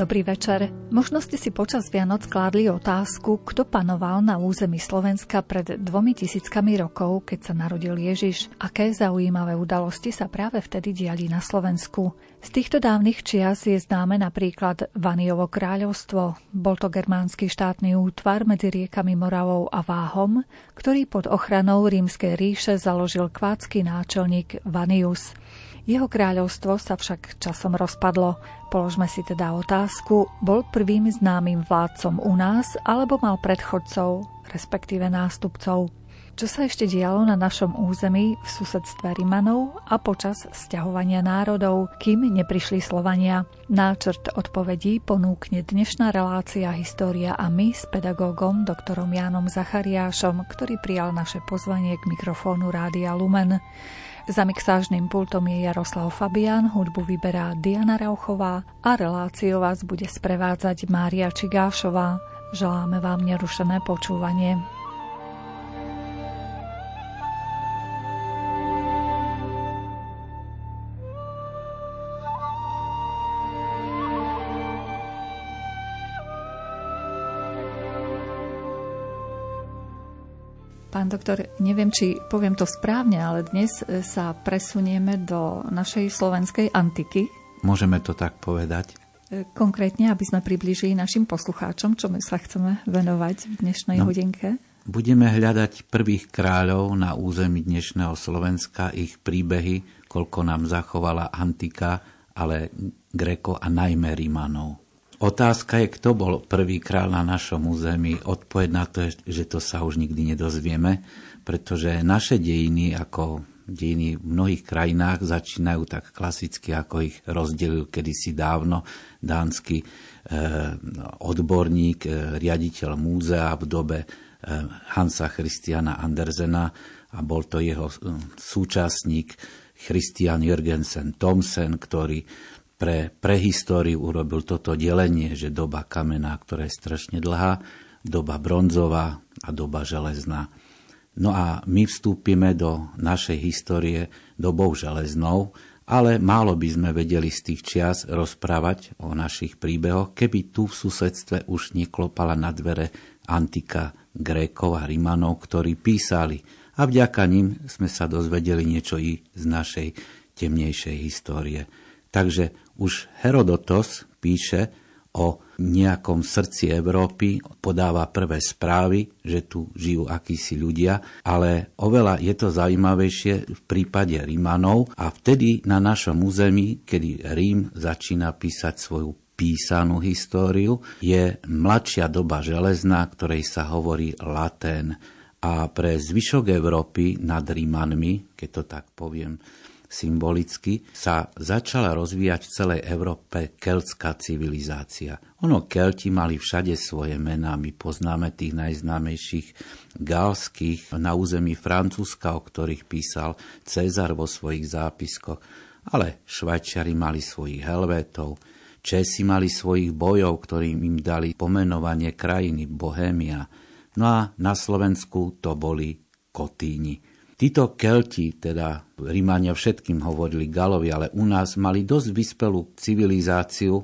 Dobrý večer. Možno ste si počas Vianoc kládli otázku, kto panoval na území Slovenska pred dvomi tisíckami rokov, keď sa narodil Ježiš. Aké zaujímavé udalosti sa práve vtedy diali na Slovensku. Z týchto dávnych čias je známe napríklad Vaniovo kráľovstvo. Bol to germánsky štátny útvar medzi riekami Moravou a Váhom, ktorý pod ochranou rímskej ríše založil kvátsky náčelník Vanius. Jeho kráľovstvo sa však časom rozpadlo. Položme si teda otázku, bol prvým známym vládcom u nás alebo mal predchodcov, respektíve nástupcov? Čo sa ešte dialo na našom území v susedstve Rimanov a počas sťahovania národov, kým neprišli Slovania? Náčrt odpovedí ponúkne dnešná relácia História a my s pedagógom doktorom Jánom Zachariášom, ktorý prijal naše pozvanie k mikrofónu Rádia Lumen. Za mixážnym pultom je Jaroslav Fabian, hudbu vyberá Diana Rauchová a reláciu vás bude sprevádzať Mária Čigášová. Želáme vám nerušené počúvanie. Pán doktor, neviem, či poviem to správne, ale dnes e, sa presunieme do našej slovenskej antiky. Môžeme to tak povedať. E, konkrétne, aby sme priblížili našim poslucháčom, čo my sa chceme venovať v dnešnej no, hodinke. Budeme hľadať prvých kráľov na území dnešného Slovenska, ich príbehy, koľko nám zachovala antika, ale Greko a najmä Rímanov. Otázka je, kto bol prvý král na našom území. Odpoveď na to je, že to sa už nikdy nedozvieme, pretože naše dejiny, ako dejiny v mnohých krajinách, začínajú tak klasicky, ako ich rozdelil kedysi dávno dánsky eh, odborník, eh, riaditeľ múzea v dobe eh, Hansa Christiana Andersena a bol to jeho eh, súčasník Christian Jürgensen Thomsen, ktorý pre prehistóriu urobil toto delenie, že doba kamená, ktorá je strašne dlhá, doba bronzová a doba železná. No a my vstúpime do našej histórie dobou železnou, ale málo by sme vedeli z tých čias rozprávať o našich príbehoch, keby tu v susedstve už neklopala na dvere antika Grékov a Rimanov, ktorí písali a vďaka nim sme sa dozvedeli niečo i z našej temnejšej histórie. Takže už Herodotos píše o nejakom srdci Európy, podáva prvé správy, že tu žijú akísi ľudia, ale oveľa je to zaujímavejšie v prípade Rímanov a vtedy na našom území, kedy Rím začína písať svoju písanú históriu, je mladšia doba železná, ktorej sa hovorí Latén. A pre zvyšok Európy nad Rímanmi, keď to tak poviem, symbolicky, sa začala rozvíjať v celej Európe keltská civilizácia. Ono Kelti mali všade svoje mená, my poznáme tých najznámejších galských na území Francúzska, o ktorých písal Cezar vo svojich zápiskoch, ale Švajčiari mali svojich helvétov, Česi mali svojich bojov, ktorým im dali pomenovanie krajiny Bohémia, no a na Slovensku to boli Kotíni. Títo Kelti, teda Rímania všetkým hovorili Galovi, ale u nás mali dosť vyspelú civilizáciu,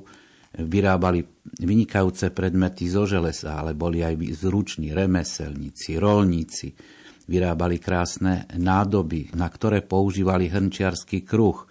vyrábali vynikajúce predmety zo železa, ale boli aj zruční remeselníci, rolníci, vyrábali krásne nádoby, na ktoré používali hrnčiarský kruh.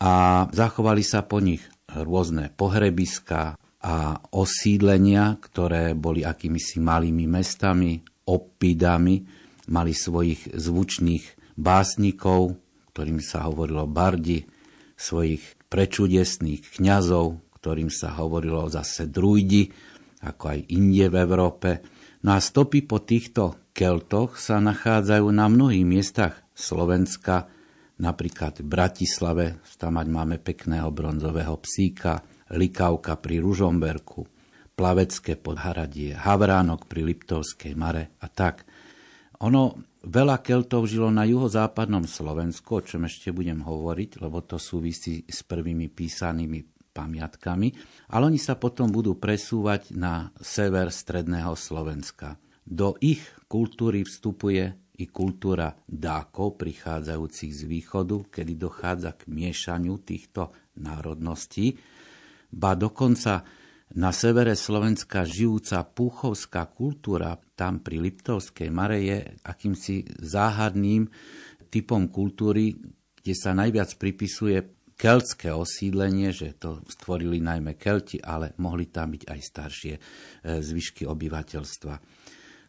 A zachovali sa po nich rôzne pohrebiska a osídlenia, ktoré boli akýmisi malými mestami, opidami, mali svojich zvučných básnikov, ktorým sa hovorilo bardi, svojich prečudesných kňazov, ktorým sa hovorilo zase drujdi, ako aj inde v Európe. No a stopy po týchto keltoch sa nachádzajú na mnohých miestach Slovenska, napríklad v Bratislave, tam máme pekného bronzového psíka, Likavka pri Ružomberku, Plavecké podharadie, Havránok pri Liptovskej mare a tak. Ono, veľa Keltov žilo na juhozápadnom Slovensku, o čom ešte budem hovoriť, lebo to súvisí s prvými písanými pamiatkami, ale oni sa potom budú presúvať na sever stredného Slovenska. Do ich kultúry vstupuje i kultúra dákov prichádzajúcich z východu, kedy dochádza k miešaniu týchto národností. ba dokonca na severe Slovenska žijúca púchovská kultúra tam pri Liptovskej Mare je akýmsi záhadným typom kultúry, kde sa najviac pripisuje keltské osídlenie, že to stvorili najmä Kelti, ale mohli tam byť aj staršie e, zvyšky obyvateľstva.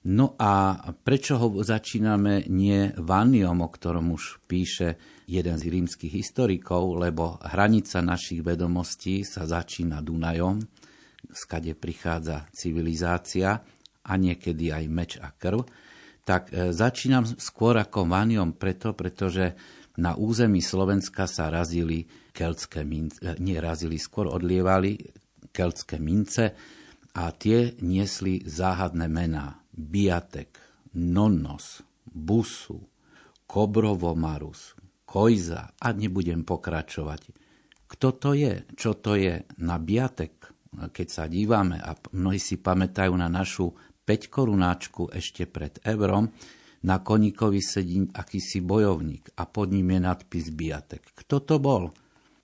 No a prečo ho začíname nie Vaniom, o ktorom už píše jeden z rímskych historikov, lebo hranica našich vedomostí sa začína Dunajom, skade prichádza civilizácia a niekedy aj meč a krv, tak e, začínam skôr ako Vaniom preto, pretože na území Slovenska sa razili keltské mince, nie razili, skôr odlievali keltské mince a tie niesli záhadné mená. Biatek, Nonnos, Busu, Kobrovomarus, Kojza a nebudem pokračovať. Kto to je? Čo to je? Na Biatek keď sa dívame, a mnohí si pamätajú na našu 5 korunáčku ešte pred eurom, na koníkovi sedí akýsi bojovník a pod ním je nadpis Biatek. Kto to bol?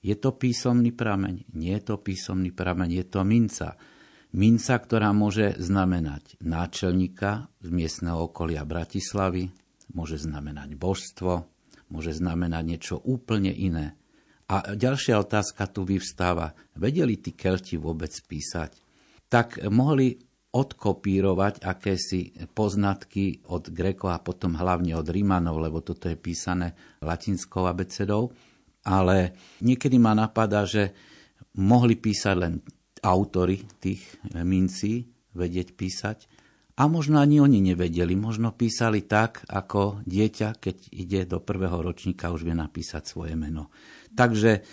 Je to písomný prameň? Nie je to písomný prameň, je to minca. Minca, ktorá môže znamenať náčelníka z miestneho okolia Bratislavy, môže znamenať božstvo, môže znamenať niečo úplne iné. A ďalšia otázka tu vyvstáva. Vedeli tí Kelti vôbec písať? Tak mohli odkopírovať akési poznatky od Grekov a potom hlavne od Rímanov, lebo toto je písané latinskou abecedou. Ale niekedy ma napadá, že mohli písať len autory tých mincí, vedieť písať. A možno ani oni nevedeli, možno písali tak, ako dieťa, keď ide do prvého ročníka, už vie napísať svoje meno. Takže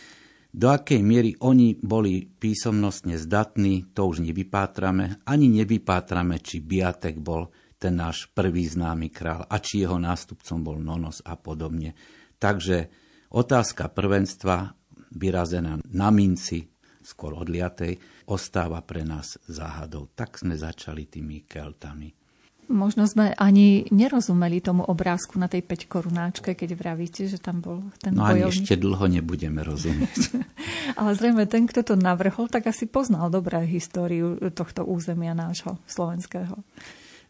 do akej miery oni boli písomnostne zdatní, to už nevypátrame. Ani nevypátrame, či Biatek bol ten náš prvý známy král a či jeho nástupcom bol Nonos a podobne. Takže otázka prvenstva vyrazená na minci, skôr odliatej, ostáva pre nás záhadou. Tak sme začali tými keltami. Možno sme ani nerozumeli tomu obrázku na tej 5 korunáčke, keď vravíte, že tam bol ten No ani ešte dlho nebudeme rozumieť. Ale zrejme ten, kto to navrhol, tak asi poznal dobré históriu tohto územia nášho slovenského.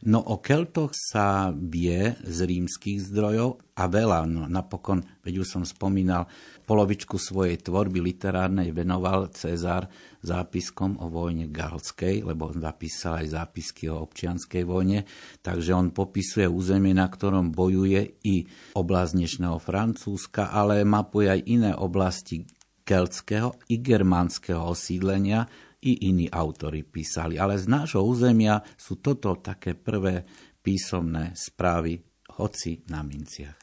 No o Keltoch sa vie z rímskych zdrojov a veľa. No, napokon, veď už som spomínal, polovičku svojej tvorby literárnej venoval Cezar zápiskom o vojne galskej, lebo zapísal aj zápisky o občianskej vojne, takže on popisuje územie, na ktorom bojuje i oblasť dnešného Francúzska, ale mapuje aj iné oblasti keltského i germánskeho osídlenia, i iní autory písali. Ale z nášho územia sú toto také prvé písomné správy, hoci na minciach.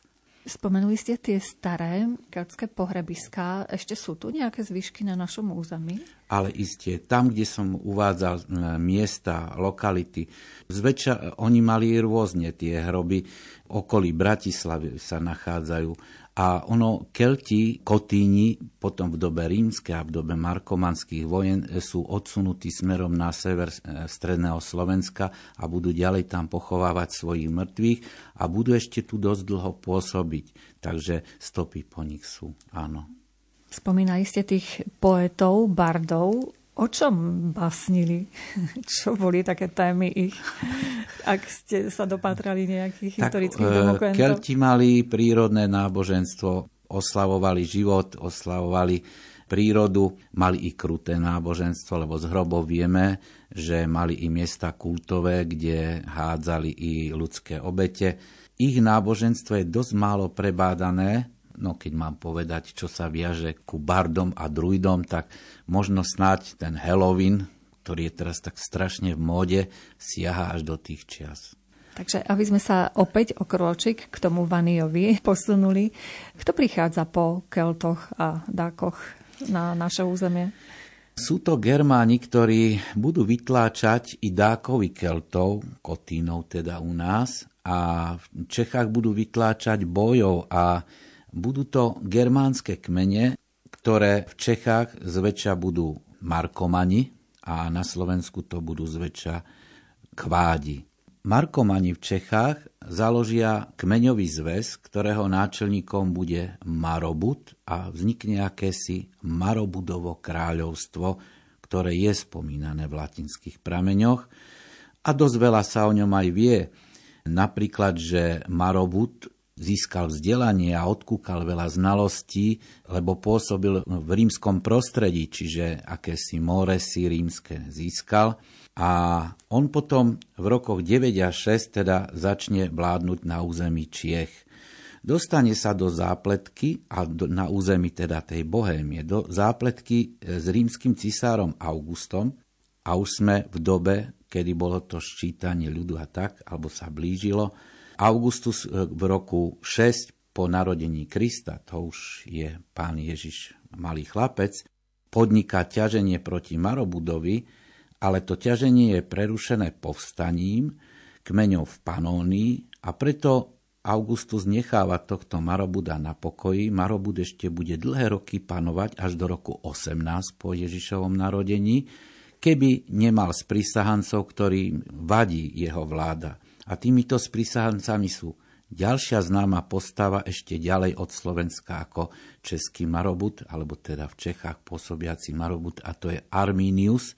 Spomenuli ste tie staré keltské pohrebiská. Ešte sú tu nejaké zvyšky na našom území? Ale isté, tam, kde som uvádzal miesta, lokality, zväčša oni mali rôzne tie hroby. Okolí Bratislavy sa nachádzajú a ono, Kelti, Kotíni, potom v dobe rímske a v dobe markomanských vojen e, sú odsunutí smerom na sever e, stredného Slovenska a budú ďalej tam pochovávať svojich mŕtvych a budú ešte tu dosť dlho pôsobiť. Takže stopy po nich sú, áno. Spomínali ste tých poetov, bardov. O čom básnili? Čo boli také témy ich? Ak ste sa dopatrali nejakých tak, historických e, dokumentov. Kelti mali prírodné náboženstvo, oslavovali život, oslavovali prírodu, mali i kruté náboženstvo, lebo z hrobov vieme, že mali i miesta kultové, kde hádzali i ľudské obete. Ich náboženstvo je dosť málo prebádané, no keď mám povedať, čo sa viaže ku bardom a druidom, tak možno snáď ten Halloween, ktorý je teraz tak strašne v móde, siaha až do tých čias. Takže aby sme sa opäť o kročik k tomu Vaniovi posunuli, kto prichádza po Keltoch a Dákoch na naše územie? Sú to Germáni, ktorí budú vytláčať i Dákovi Keltov, Kotínov teda u nás, a v Čechách budú vytláčať bojov a budú to germánske kmene, ktoré v Čechách zväčša budú markomani a na Slovensku to budú zväčša kvádi. Markomani v Čechách založia kmeňový zväz, ktorého náčelníkom bude Marobut a vznikne akési Marobudovo kráľovstvo, ktoré je spomínané v latinských prameňoch a dosť veľa sa o ňom aj vie. Napríklad, že Marobut získal vzdelanie a odkúkal veľa znalostí, lebo pôsobil v rímskom prostredí, čiže akési si rímske získal. A on potom v rokoch 9 a 6 teda začne vládnuť na území Čiech. Dostane sa do zápletky a do, na území teda tej Bohémie, do zápletky e, s rímským cisárom Augustom a už sme v dobe, kedy bolo to ščítanie ľudu a tak, alebo sa blížilo, Augustus e, v roku 6 po narodení Krista, to už je pán Ježiš malý chlapec, podniká ťaženie proti Marobudovi, ale to ťaženie je prerušené povstaním kmeňov v Panónii a preto Augustus necháva tohto Marobuda na pokoji. Marobud ešte bude dlhé roky panovať až do roku 18 po Ježišovom narodení, keby nemal sprisahancov, ktorým vadí jeho vláda. A týmito sprisahancami sú ďalšia známa postava ešte ďalej od Slovenska ako český Marobut, alebo teda v Čechách pôsobiaci Marobut, a to je Arminius,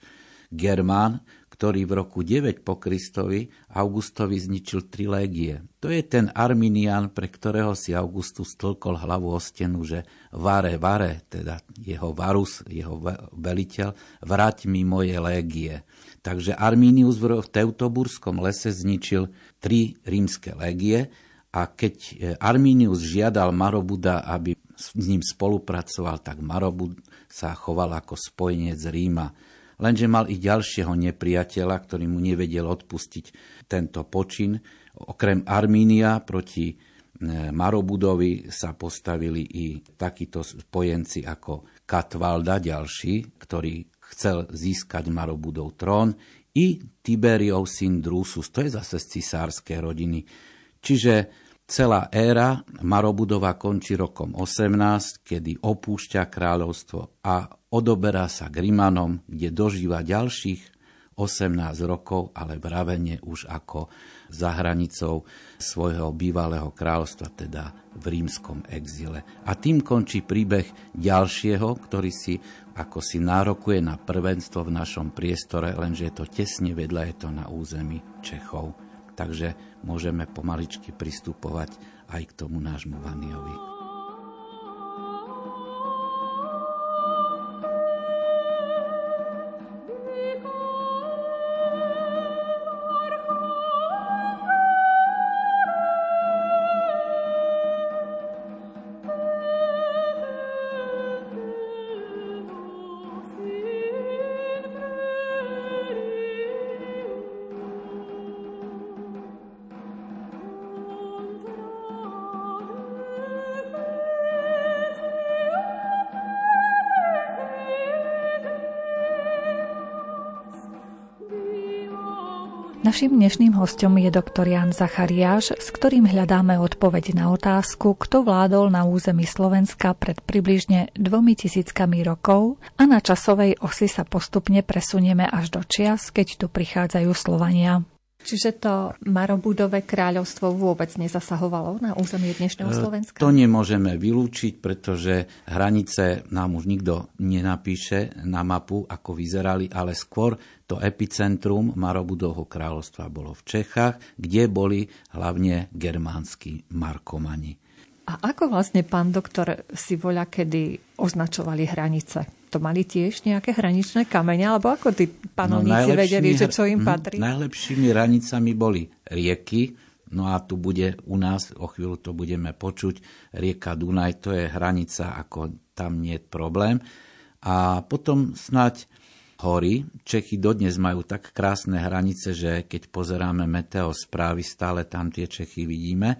Germán, ktorý v roku 9 po Kristovi Augustovi zničil tri légie. To je ten Arminian, pre ktorého si Augustus tlkol hlavu o stenu, že vare, vare, teda jeho varus, jeho veliteľ, vráť mi moje légie. Takže Arminius v Teutoburskom lese zničil tri rímske légie a keď e, Arminius žiadal Marobuda, aby s ním spolupracoval, tak Marobud sa choval ako spojenec Ríma. Lenže mal i ďalšieho nepriateľa, ktorý mu nevedel odpustiť tento počin. Okrem Armínia proti e, Marobudovi sa postavili i takíto spojenci ako Katvalda ďalší, ktorý chcel získať Marobudov trón, i Tiberiov syn Drusus, to je zase z cisárskej rodiny. Čiže celá éra Marobudova končí rokom 18, kedy opúšťa kráľovstvo a odoberá sa k Rimanom, kde dožíva ďalších 18 rokov, ale vravene už ako za hranicou svojho bývalého kráľovstva, teda v rímskom exile. A tým končí príbeh ďalšieho, ktorý si ako si nárokuje na prvenstvo v našom priestore, lenže je to tesne vedľa, je to na území Čechov. Takže môžeme pomaličky pristupovať aj k tomu nášmu Vaniovi. Našim dnešným hostom je doktor Jan Zachariáš, s ktorým hľadáme odpoveď na otázku, kto vládol na území Slovenska pred približne dvomi tisíckami rokov a na časovej osi sa postupne presunieme až do čias, keď tu prichádzajú Slovania. Čiže to Marobudové kráľovstvo vôbec nezasahovalo na územie dnešného e, Slovenska? To nemôžeme vylúčiť, pretože hranice nám už nikto nenapíše na mapu, ako vyzerali, ale skôr to epicentrum Marobudovho kráľovstva bolo v Čechách, kde boli hlavne germánsky markomani. A ako vlastne pán doktor si voľa kedy označovali hranice? To mali tiež nejaké hraničné kamene, alebo ako tí panovníci no, vedeli, že čo im hm, patrí? Najlepšími hranicami boli rieky, no a tu bude u nás, o chvíľu to budeme počuť, rieka Dunaj, to je hranica, ako tam nie je problém. A potom snať hory. Čechy dodnes majú tak krásne hranice, že keď pozeráme meteo správy, stále tam tie Čechy vidíme.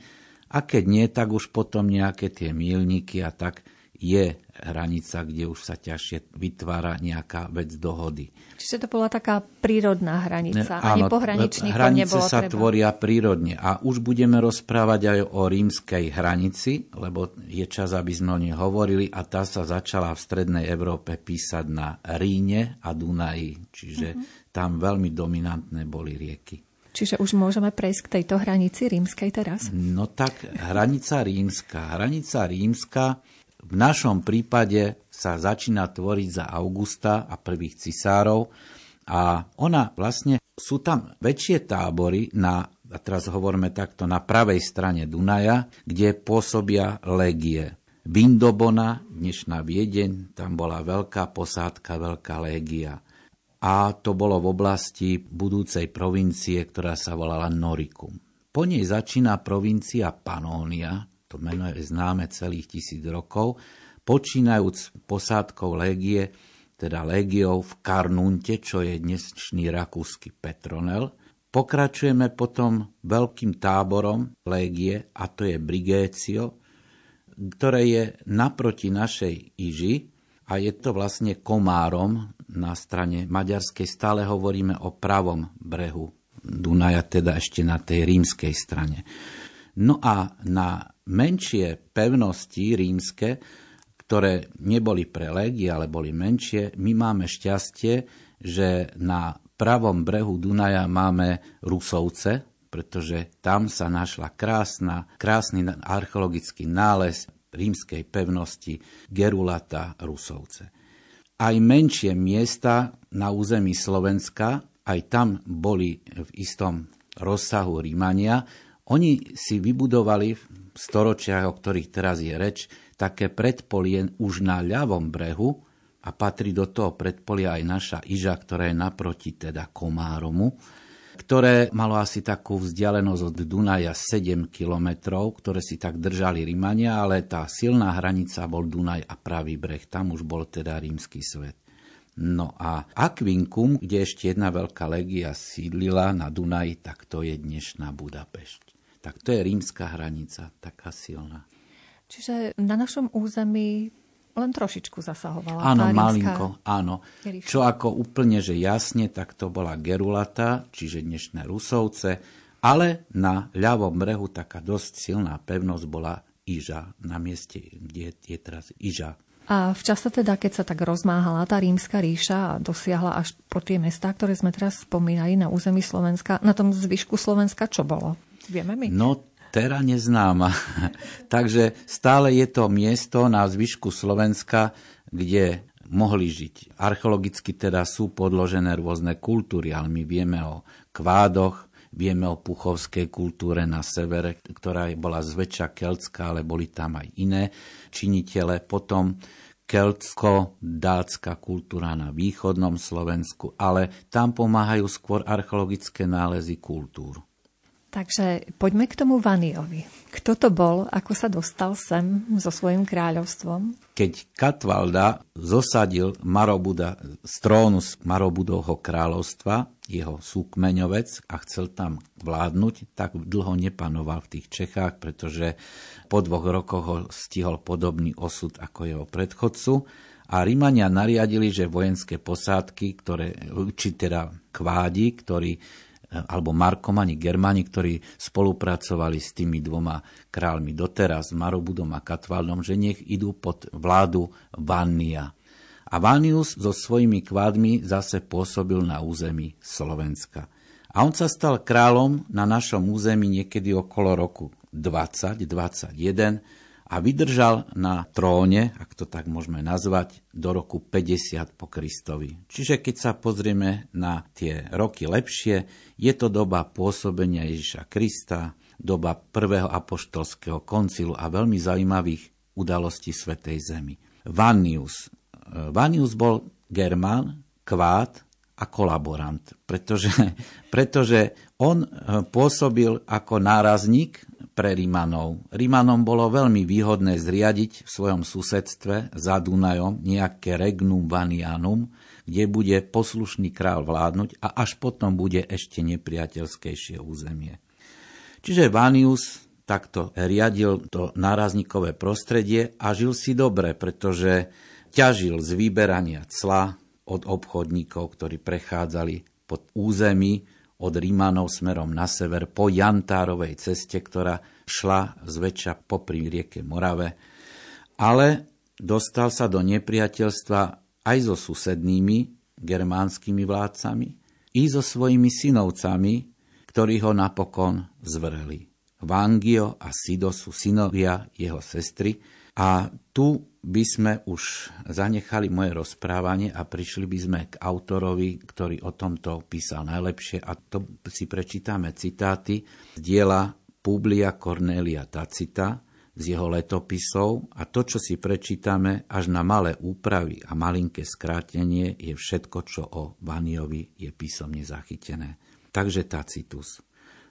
A keď nie, tak už potom nejaké tie mílniky a tak je hranica, kde už sa ťažšie vytvára nejaká vec dohody. Čiže to bola taká prírodná hranica, Áno, ani pohraničníkov hranice nebolo sa treba. tvoria prírodne a už budeme rozprávať aj o rímskej hranici, lebo je čas, aby sme o nej hovorili a tá sa začala v strednej Európe písať na Ríne a Dunaji, čiže uh-huh. tam veľmi dominantné boli rieky. Čiže už môžeme prejsť k tejto hranici rímskej teraz? No tak hranica rímska. Hranica rímska v našom prípade sa začína tvoriť za Augusta a prvých cisárov a ona vlastne, sú tam väčšie tábory na, a teraz hovoríme takto, na pravej strane Dunaja, kde pôsobia legie. Vindobona, dnešná Viedeň, tam bola veľká posádka, veľká légia. A to bolo v oblasti budúcej provincie, ktorá sa volala Noricum. Po nej začína provincia Panónia, to meno je známe celých tisíc rokov, počínajúc posádkou légie, teda légiou v Karnunte, čo je dnešný rakúsky Petronel. Pokračujeme potom veľkým táborom légie, a to je Brigécio, ktoré je naproti našej Iži a je to vlastne komárom na strane maďarskej. Stále hovoríme o pravom brehu Dunaja, teda ešte na tej rímskej strane. No a na menšie pevnosti rímske, ktoré neboli pre legie, ale boli menšie, my máme šťastie, že na pravom brehu Dunaja máme Rusovce, pretože tam sa našla krásna, krásny archeologický nález rímskej pevnosti Gerulata Rusovce. Aj menšie miesta na území Slovenska, aj tam boli v istom rozsahu Rímania. Oni si vybudovali v storočiach, o ktorých teraz je reč, také predpolie už na ľavom brehu a patrí do toho predpolia aj naša Iža, ktorá je naproti teda Komáromu ktoré malo asi takú vzdialenosť od Dunaja 7 kilometrov, ktoré si tak držali Rímania, ale tá silná hranica bol Dunaj a pravý breh. Tam už bol teda rímsky svet. No a Aquincum, kde ešte jedna veľká legia sídlila na Dunaji, tak to je dnešná Budapešť. Tak to je rímska hranica, taká silná. Čiže na našom území len trošičku zasahovala. Áno, malinko, áno. Čo ako úplne, že jasne, tak to bola Gerulata, čiže dnešné Rusovce, ale na ľavom brehu taká dosť silná pevnosť bola Iža, na mieste, kde je teraz Iža. A v čase teda, keď sa tak rozmáhala tá rímska ríša a dosiahla až po tie mestá, ktoré sme teraz spomínali na území Slovenska, na tom zvyšku Slovenska čo bolo? Vieme my? No Tera neznáma. Takže stále je to miesto na zvyšku Slovenska, kde mohli žiť. Archeologicky teda sú podložené rôzne kultúry, ale my vieme o kvádoch, vieme o puchovskej kultúre na severe, ktorá bola zväčša keltská, ale boli tam aj iné činitele. Potom keltsko-dácka kultúra na východnom Slovensku, ale tam pomáhajú skôr archeologické nálezy kultúr. Takže poďme k tomu Vaniovi. Kto to bol, ako sa dostal sem so svojím kráľovstvom? Keď Katvalda zosadil Marobuda z trónu z Marobudovho kráľovstva, jeho súkmeňovec a chcel tam vládnuť, tak dlho nepanoval v tých Čechách, pretože po dvoch rokoch ho stihol podobný osud ako jeho predchodcu a Rímania nariadili, že vojenské posádky, ktoré, či teda kvádi, ktorí alebo Markomani, Germani, ktorí spolupracovali s tými dvoma kráľmi doteraz, Marobudom a Katvaldom, že nech idú pod vládu Vannia. A Vanius so svojimi kvádmi zase pôsobil na území Slovenska. A on sa stal kráľom na našom území niekedy okolo roku 2021 a vydržal na tróne, ak to tak môžeme nazvať, do roku 50 po Kristovi. Čiže keď sa pozrieme na tie roky lepšie, je to doba pôsobenia Ježiša Krista, doba prvého apoštolského koncilu a veľmi zaujímavých udalostí Svetej Zemi. Vannius. Vannius bol Germán, kvát a kolaborant, pretože, pretože on pôsobil ako nárazník pre Rimanov. Rimanom bolo veľmi výhodné zriadiť v svojom susedstve za Dunajom nejaké regnum vanianum, kde bude poslušný král vládnuť a až potom bude ešte nepriateľskejšie územie. Čiže Vanius takto riadil to nárazníkové prostredie a žil si dobre, pretože ťažil z vyberania cla od obchodníkov, ktorí prechádzali pod území od Rímanov smerom na sever po Jantárovej ceste, ktorá šla zväčša popri rieke Morave, ale dostal sa do nepriateľstva aj so susednými germánskymi vládcami, i so svojimi synovcami, ktorí ho napokon zvrhli. Vangio a Sido sú synovia jeho sestry A tu by sme už zanechali moje rozprávanie a prišli by sme k autorovi, ktorý o tomto písal najlepšie a to si prečítame citáty z diela Publia Cornelia Tacita z jeho letopisov a to, čo si prečítame až na malé úpravy a malinké skrátenie je všetko, čo o Vaniovi je písomne zachytené. Takže Tacitus.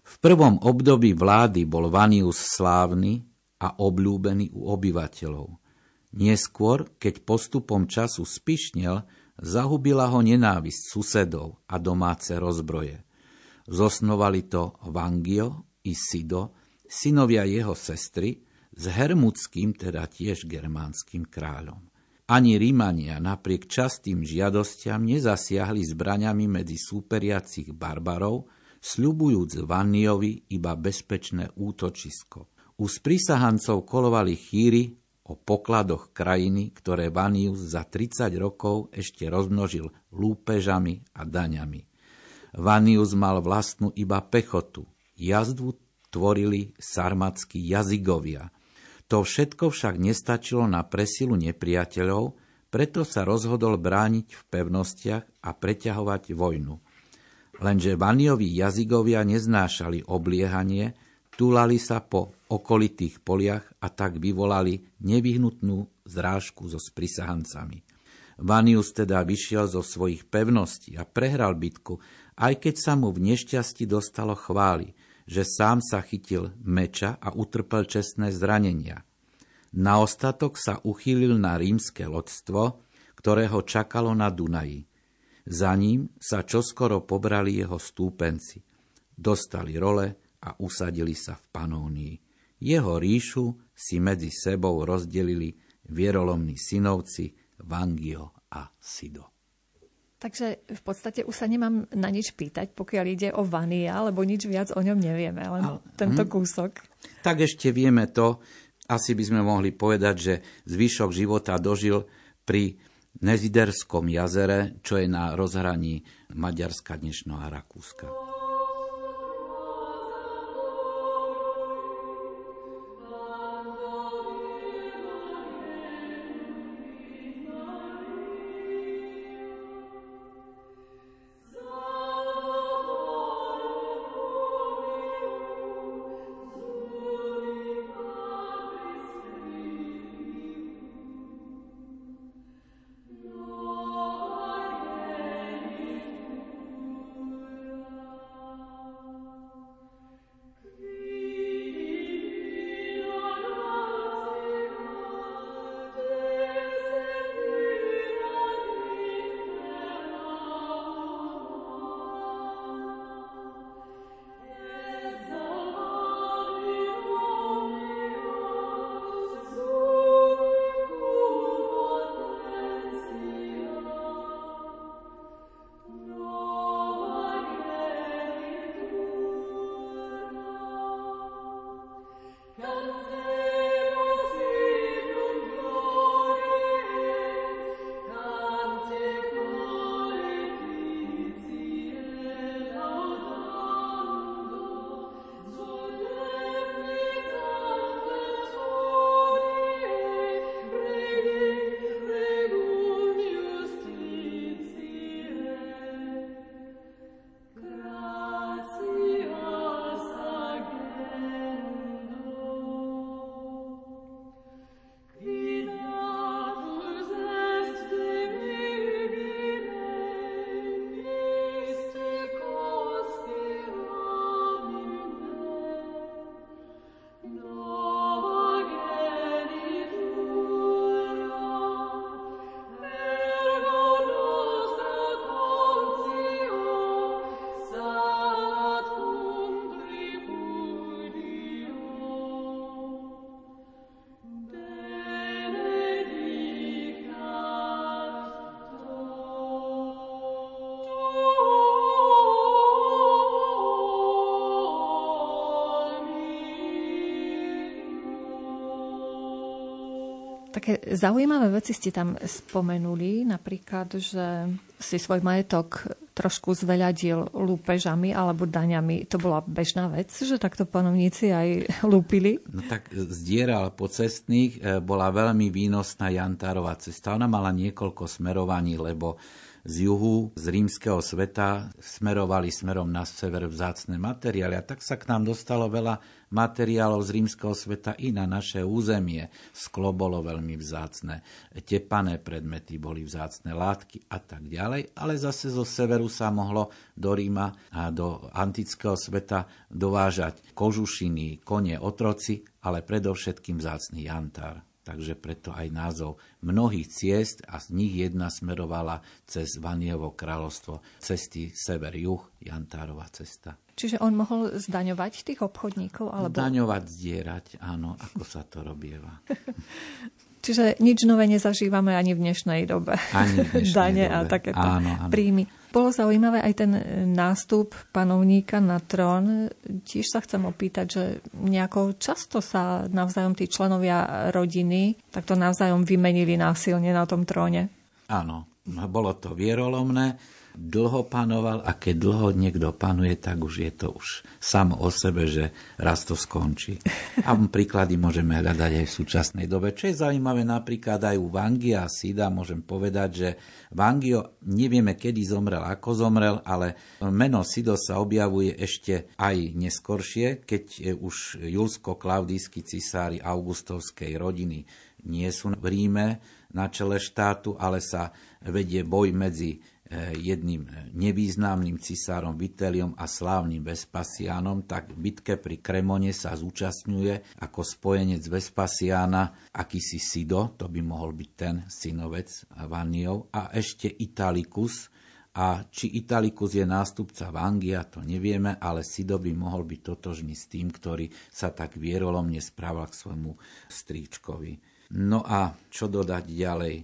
V prvom období vlády bol Vanius slávny a obľúbený u obyvateľov – Neskôr, keď postupom času spišnel, zahubila ho nenávisť susedov a domáce rozbroje. Zosnovali to Vangio i Sido, synovia jeho sestry, s hermudským, teda tiež germánskym kráľom. Ani Rímania napriek častým žiadostiam nezasiahli zbraňami medzi súperiacich barbarov, sľubujúc Vanniovi iba bezpečné útočisko. U sprísahancov kolovali chýry o pokladoch krajiny, ktoré Vanius za 30 rokov ešte rozmnožil lúpežami a daňami. Vanius mal vlastnú iba pechotu. Jazdu tvorili sarmatskí jazygovia. To všetko však nestačilo na presilu nepriateľov, preto sa rozhodol brániť v pevnostiach a preťahovať vojnu. Lenže Vaniovi jazygovia neznášali obliehanie, túlali sa po okolitých poliach a tak vyvolali nevyhnutnú zrážku so sprisahancami. Vanius teda vyšiel zo svojich pevností a prehral bitku, aj keď sa mu v nešťastí dostalo chváli, že sám sa chytil meča a utrpel čestné zranenia. Na ostatok sa uchýlil na rímske loďstvo, ktoré ho čakalo na Dunaji. Za ním sa čoskoro pobrali jeho stúpenci. Dostali role, a usadili sa v Panónii. Jeho ríšu si medzi sebou rozdelili vierolomní synovci Vangio a Sido. Takže v podstate už sa nemám na nič pýtať, pokiaľ ide o Vania, lebo nič viac o ňom nevieme, len Ale, tento hm? kúsok. Tak ešte vieme to, asi by sme mohli povedať, že zvyšok života dožil pri Neziderskom jazere, čo je na rozhraní Maďarska dnešného a Rakúska. Také zaujímavé veci ste tam spomenuli, napríklad, že si svoj majetok trošku zveľadil lúpežami alebo daňami. To bola bežná vec, že takto panovníci aj lúpili? No tak zdieral po cestných e, bola veľmi výnosná Jantárova cesta. Ona mala niekoľko smerovaní, lebo z juhu, z rímskeho sveta smerovali smerom na sever vzácne materiály. A tak sa k nám dostalo veľa materiálov z rímskeho sveta i na naše územie. Sklo bolo veľmi vzácne, tepané predmety boli vzácne, látky a tak ďalej. Ale zase zo severu sa mohlo do Ríma a do antického sveta dovážať kožušiny, kone, otroci, ale predovšetkým vzácný jantár takže preto aj názov mnohých ciest a z nich jedna smerovala cez Vanievo kráľovstvo cesty sever-juh, Jantárova cesta. Čiže on mohol zdaňovať tých obchodníkov? Alebo... Zdaňovať, zdierať, áno, ako sa to robieva. Čiže nič nové nezažívame ani v dnešnej dobe. Ani v dnešnej Dane dobe. a takéto áno, áno. príjmy. Bolo zaujímavé aj ten nástup panovníka na trón. Tiež sa chcem opýtať, že nejako často sa navzájom tí členovia rodiny takto navzájom vymenili násilne na tom tróne. Áno, bolo to vierolomné dlho panoval a keď dlho niekto panuje, tak už je to už samo o sebe, že raz to skončí. A príklady môžeme hľadať aj v súčasnej dobe. Čo je zaujímavé napríklad aj u Vangia a Sida, môžem povedať, že Vangio nevieme, kedy zomrel, ako zomrel, ale meno Sido sa objavuje ešte aj neskoršie, keď už julsko-klaudijskí cisári augustovskej rodiny nie sú v Ríme na čele štátu, ale sa vedie boj medzi jedným nevýznamným cisárom Viteliom a slávnym Vespasiánom, tak v bitke pri Kremone sa zúčastňuje ako spojenec Vespasiána akýsi Sido, to by mohol byť ten synovec Vaniov, a ešte Italicus, a či Italicus je nástupca Vangia, to nevieme, ale Sido by mohol byť totožný s tým, ktorý sa tak vierolomne správal k svojmu stríčkovi. No a čo dodať ďalej?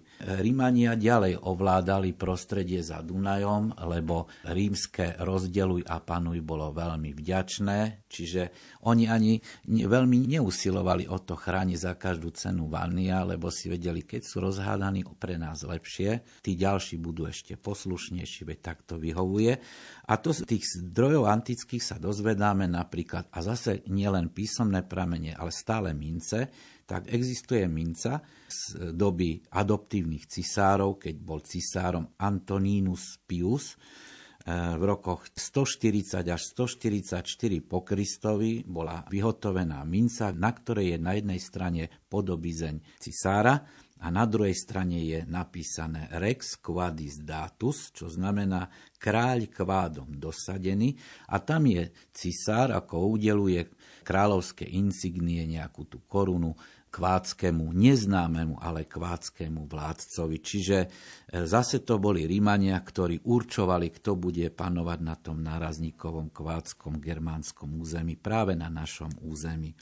Rímania ďalej ovládali prostredie za Dunajom, lebo rímske rozdeluj a panuj bolo veľmi vďačné, čiže oni ani veľmi neusilovali o to chrániť za každú cenu Vania, lebo si vedeli, keď sú rozhádaní pre nás lepšie, tí ďalší budú ešte poslušnejší, veď tak to vyhovuje. A to z tých zdrojov antických sa dozvedáme napríklad, a zase nielen písomné pramene, ale stále mince, tak existuje minca z doby adoptívnych cisárov, keď bol cisárom Antonínus Pius, eh, v rokoch 140 až 144 po Kristovi bola vyhotovená minca, na ktorej je na jednej strane podobizeň cisára a na druhej strane je napísané Rex quadis datus, čo znamená kráľ kvádom dosadený. A tam je cisár, ako udeluje kráľovské insignie, nejakú tú korunu kváckému, neznámemu, ale kváckému vládcovi. Čiže e, zase to boli Rímania, ktorí určovali, kto bude panovať na tom nárazníkovom kváckom germánskom území, práve na našom území.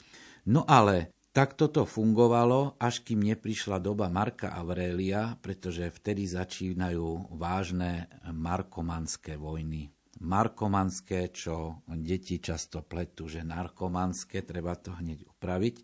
No ale takto to fungovalo, až kým neprišla doba Marka Aurelia, pretože vtedy začínajú vážne markomanské vojny markomanské, čo deti často pletú, že narkomanské, treba to hneď upraviť.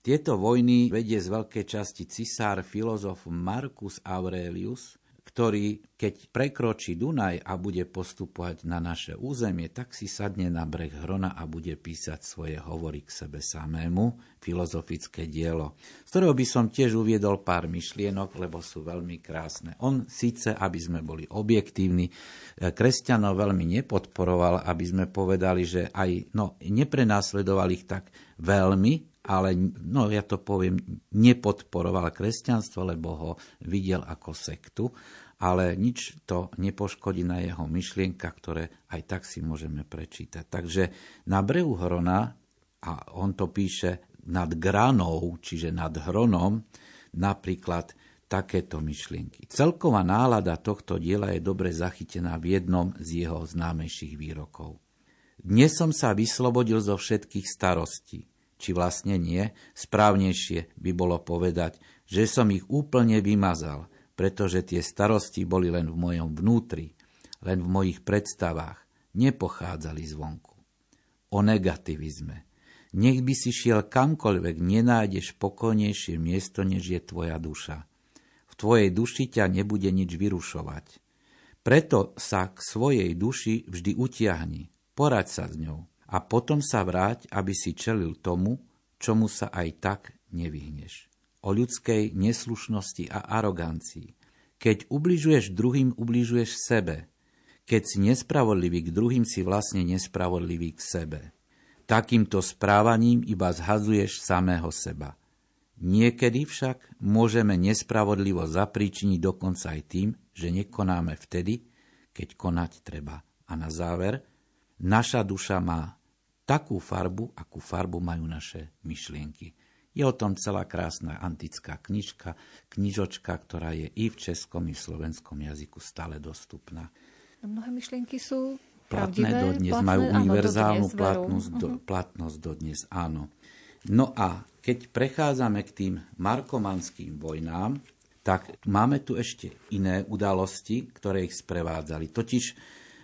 Tieto vojny vedie z veľkej časti cisár filozof Marcus Aurelius, ktorý, keď prekročí Dunaj a bude postupovať na naše územie, tak si sadne na breh Hrona a bude písať svoje hovory k sebe samému, filozofické dielo, z ktorého by som tiež uviedol pár myšlienok, lebo sú veľmi krásne. On síce, aby sme boli objektívni, kresťanov veľmi nepodporoval, aby sme povedali, že aj no, neprenásledoval ich tak veľmi, ale no ja to poviem, nepodporoval kresťanstvo, lebo ho videl ako sektu, ale nič to nepoškodí na jeho myšlienkach, ktoré aj tak si môžeme prečítať. Takže na brehu Hrona, a on to píše nad Granou, čiže nad Hronom, napríklad takéto myšlienky. Celková nálada tohto diela je dobre zachytená v jednom z jeho známejších výrokov. Dnes som sa vyslobodil zo všetkých starostí či vlastne nie, správnejšie by bolo povedať, že som ich úplne vymazal, pretože tie starosti boli len v mojom vnútri, len v mojich predstavách, nepochádzali zvonku. O negativizme. Nech by si šiel kamkoľvek, nenájdeš pokojnejšie miesto, než je tvoja duša. V tvojej duši ťa nebude nič vyrušovať. Preto sa k svojej duši vždy utiahni, poraď sa s ňou a potom sa vráť, aby si čelil tomu, čomu sa aj tak nevyhneš. O ľudskej neslušnosti a arogancii. Keď ubližuješ druhým, ubližuješ sebe. Keď si nespravodlivý k druhým, si vlastne nespravodlivý k sebe. Takýmto správaním iba zhazuješ samého seba. Niekedy však môžeme nespravodlivo zapríčiniť dokonca aj tým, že nekonáme vtedy, keď konať treba. A na záver, naša duša má takú farbu, akú farbu majú naše myšlienky. Je o tom celá krásna antická knižka, knižočka, ktorá je i v českom, i v slovenskom jazyku stále dostupná. Mnohé myšlienky sú platné pravdivé, dodnes, platné, majú áno, univerzálnu dodnes, platnosť, do, uh-huh. platnosť dodnes, áno. No a keď prechádzame k tým markomanským vojnám, tak máme tu ešte iné udalosti, ktoré ich sprevádzali. Totiž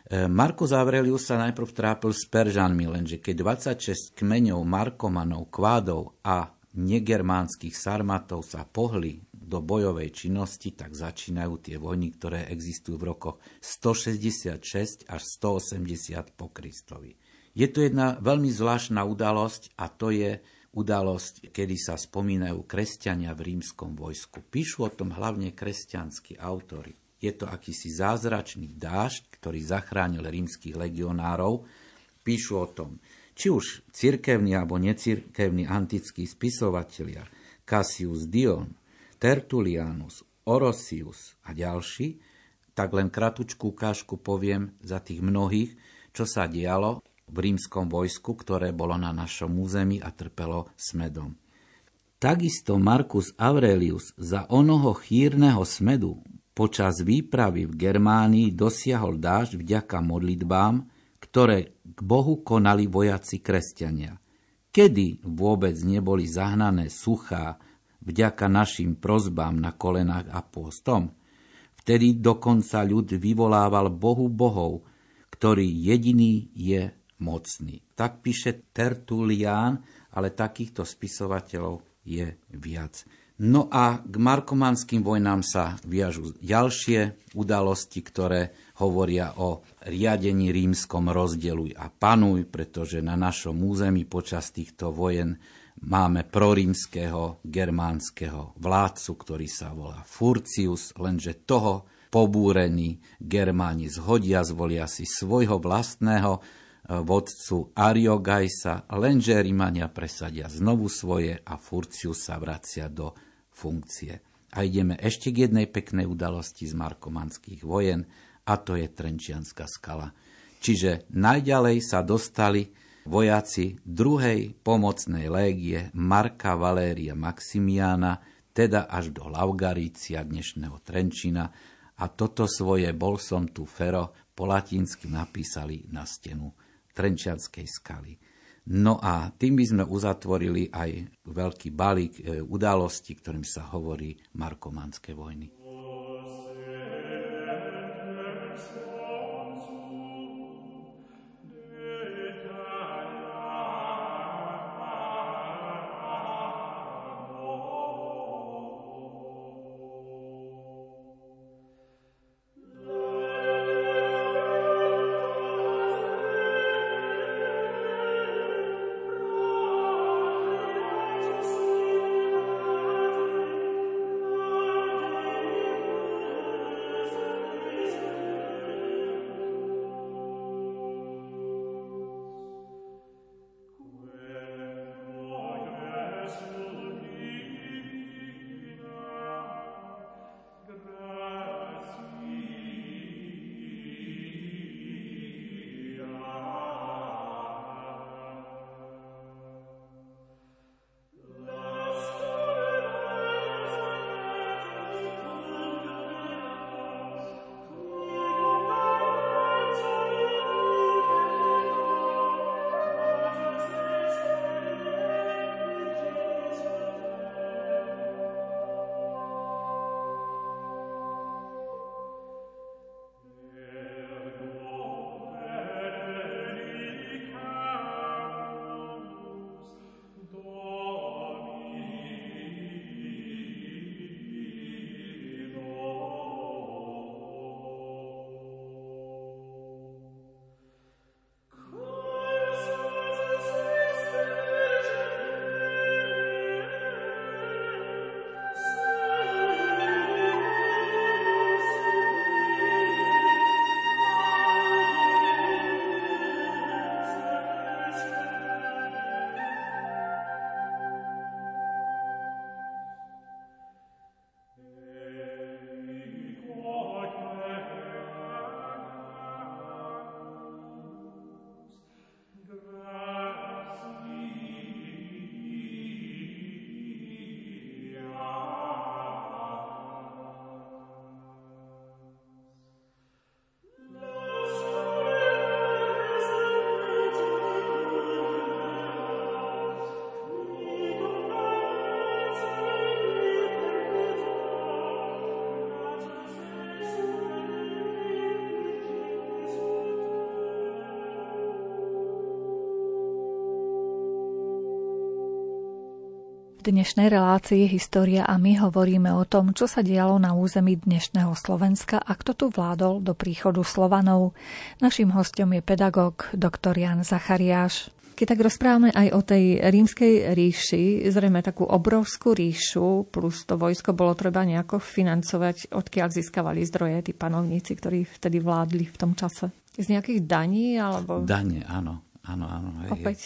Marko Aurelius sa najprv trápil s Peržanmi, lenže keď 26 kmeňov Markomanov, Kvádov a negermánskych sarmatov sa pohli do bojovej činnosti, tak začínajú tie vojny, ktoré existujú v rokoch 166 až 180 po Kristovi. Je tu jedna veľmi zvláštna udalosť a to je udalosť, kedy sa spomínajú kresťania v rímskom vojsku. Píšu o tom hlavne kresťanskí autory. Je to akýsi zázračný dážď, ktorý zachránil rímskych legionárov. Píšu o tom, či už cirkevní alebo necirkevní antickí spisovatelia, Cassius Dion, Tertulianus, Orosius a ďalší, tak len kratučkú kážku poviem za tých mnohých, čo sa dialo v rímskom vojsku, ktoré bolo na našom území a trpelo smedom. Takisto Marcus Aurelius za onoho chýrneho smedu počas výpravy v Germánii dosiahol dážď vďaka modlitbám, ktoré k Bohu konali vojaci kresťania. Kedy vôbec neboli zahnané suchá vďaka našim prozbám na kolenách a pôstom? Vtedy dokonca ľud vyvolával Bohu bohov, ktorý jediný je mocný. Tak píše Tertulián, ale takýchto spisovateľov je viac. No a k markomanským vojnám sa viažú ďalšie udalosti, ktoré hovoria o riadení rímskom rozdeluj a panuj, pretože na našom území počas týchto vojen máme prorímskeho germánskeho vládcu, ktorý sa volá Furcius, lenže toho pobúrení Germáni zhodia, zvolia si svojho vlastného vodcu Ariogajsa, lenže Rímania presadia znovu svoje a Furcius sa vracia do funkcie. A ideme ešte k jednej peknej udalosti z markomanských vojen, a to je Trenčianská skala. Čiže najďalej sa dostali vojaci druhej pomocnej légie Marka Valéria Maximiana, teda až do Laugarícia dnešného Trenčina a toto svoje bol som tu fero po latinsky napísali na stenu Trenčianskej skaly. No a tým by sme uzatvorili aj veľký balík e, udalostí, ktorým sa hovorí Markomanské vojny. Dnešnej relácii História a my hovoríme o tom, čo sa dialo na území dnešného Slovenska a kto tu vládol do príchodu Slovanov. Naším hostom je pedagóg dr. Jan Zachariáš. Keď tak rozprávame aj o tej rímskej ríši, zrejme takú obrovskú ríšu, plus to vojsko bolo treba nejako financovať, odkiaľ získavali zdroje tí panovníci, ktorí vtedy vládli v tom čase. Z nejakých daní alebo... Dane, áno. Áno, áno. Hej, Opäť.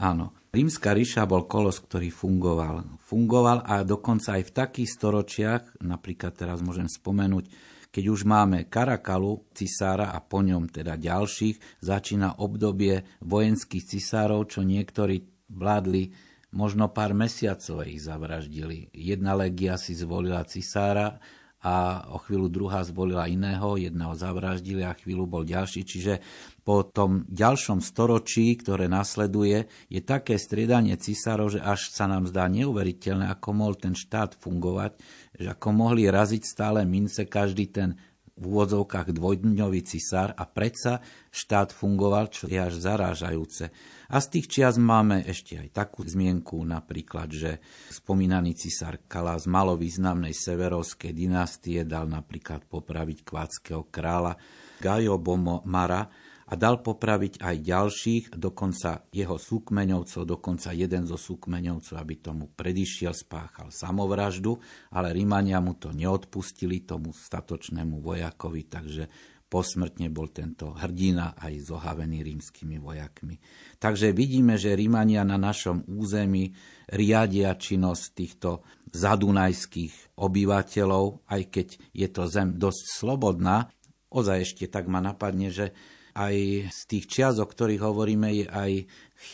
Áno. Rímska ríša bol kolos, ktorý fungoval. Fungoval a dokonca aj v takých storočiach, napríklad teraz môžem spomenúť, keď už máme Karakalu, cisára a po ňom teda ďalších, začína obdobie vojenských cisárov, čo niektorí vládli možno pár mesiacov ich zavraždili. Jedna legia si zvolila cisára a o chvíľu druhá zvolila iného, jedného zavraždili a chvíľu bol ďalší. Čiže po tom ďalšom storočí, ktoré nasleduje, je také striedanie cisárov, že až sa nám zdá neuveriteľné, ako mohol ten štát fungovať, že ako mohli raziť stále mince každý ten v úvodzovkách dvojdňový cisár a predsa štát fungoval, čo je až zarážajúce. A z tých čias máme ešte aj takú zmienku, napríklad, že spomínaný cisár Kala z malovýznamnej severovskej dynastie dal napríklad popraviť kvátskeho kráľa Gajo Bomara, a dal popraviť aj ďalších, dokonca jeho súkmeňovcov, dokonca jeden zo súkmeňovcov, aby tomu predišiel, spáchal samovraždu, ale Rímania mu to neodpustili, tomu statočnému vojakovi, takže posmrtne bol tento hrdina aj zohavený rímskymi vojakmi. Takže vidíme, že Rímania na našom území riadia činnosť týchto zadunajských obyvateľov, aj keď je to zem dosť slobodná. Ozaj ešte tak ma napadne, že aj z tých čias, o ktorých hovoríme, je aj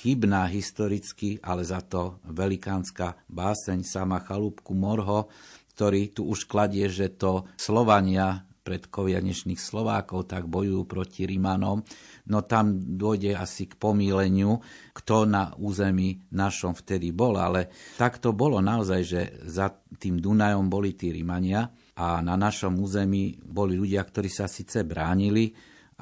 chybná historicky, ale za to velikánska báseň sama Chalúbku Morho, ktorý tu už kladie, že to Slovania predkovia dnešných Slovákov tak bojujú proti Rimanom, no tam dôjde asi k pomíleniu, kto na území našom vtedy bol, ale tak to bolo naozaj, že za tým Dunajom boli tí Rimania a na našom území boli ľudia, ktorí sa síce bránili,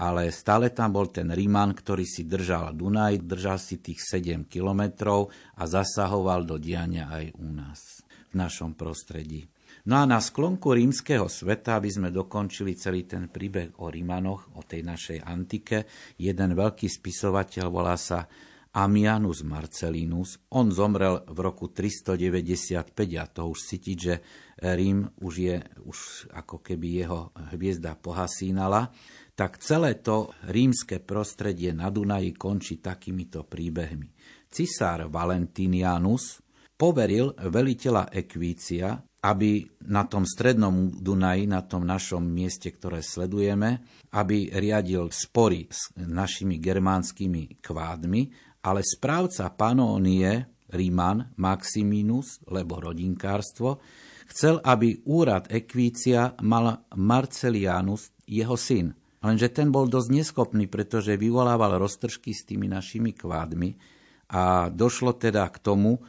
ale stále tam bol ten Ríman, ktorý si držal Dunaj, držal si tých 7 kilometrov a zasahoval do diania aj u nás, v našom prostredí. No a na sklonku rímskeho sveta, aby sme dokončili celý ten príbeh o Rímanoch, o tej našej antike, jeden veľký spisovateľ volá sa Amianus Marcelinus. On zomrel v roku 395 a to už cítiť, že Rím už je už ako keby jeho hviezda pohasínala tak celé to rímske prostredie na Dunaji končí takýmito príbehmi. Cisár Valentinianus poveril veliteľa Ekvícia, aby na tom strednom Dunaji, na tom našom mieste, ktoré sledujeme, aby riadil spory s našimi germánskymi kvádmi, ale správca Panónie, Ríman, Maximinus, lebo rodinkárstvo, chcel, aby úrad Ekvícia mal Marcelianus, jeho syn. Lenže ten bol dosť neschopný, pretože vyvolával roztržky s tými našimi kvádmi a došlo teda k tomu,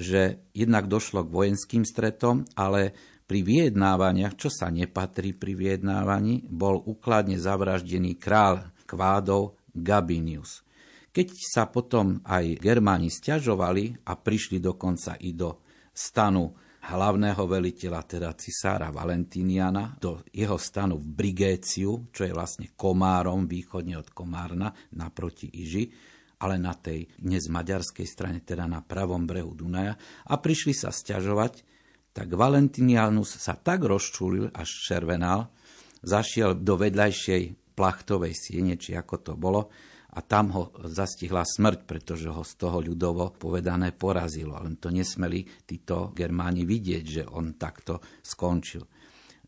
že jednak došlo k vojenským stretom, ale pri vyjednávaniach, čo sa nepatrí pri vyjednávaní, bol ukladne zavraždený král kvádov Gabinius. Keď sa potom aj Germáni stiažovali a prišli dokonca i do stanu hlavného veliteľa, teda cisára Valentiniana, do jeho stanu v Brigéciu, čo je vlastne Komárom, východne od Komárna, naproti Iži, ale na tej dnes maďarskej strane, teda na pravom brehu Dunaja, a prišli sa stiažovať, tak Valentinianus sa tak rozčulil, až červenal, zašiel do vedľajšej plachtovej siene, či ako to bolo, a tam ho zastihla smrť, pretože ho z toho ľudovo povedané porazilo. Ale to nesmeli títo Germáni vidieť, že on takto skončil.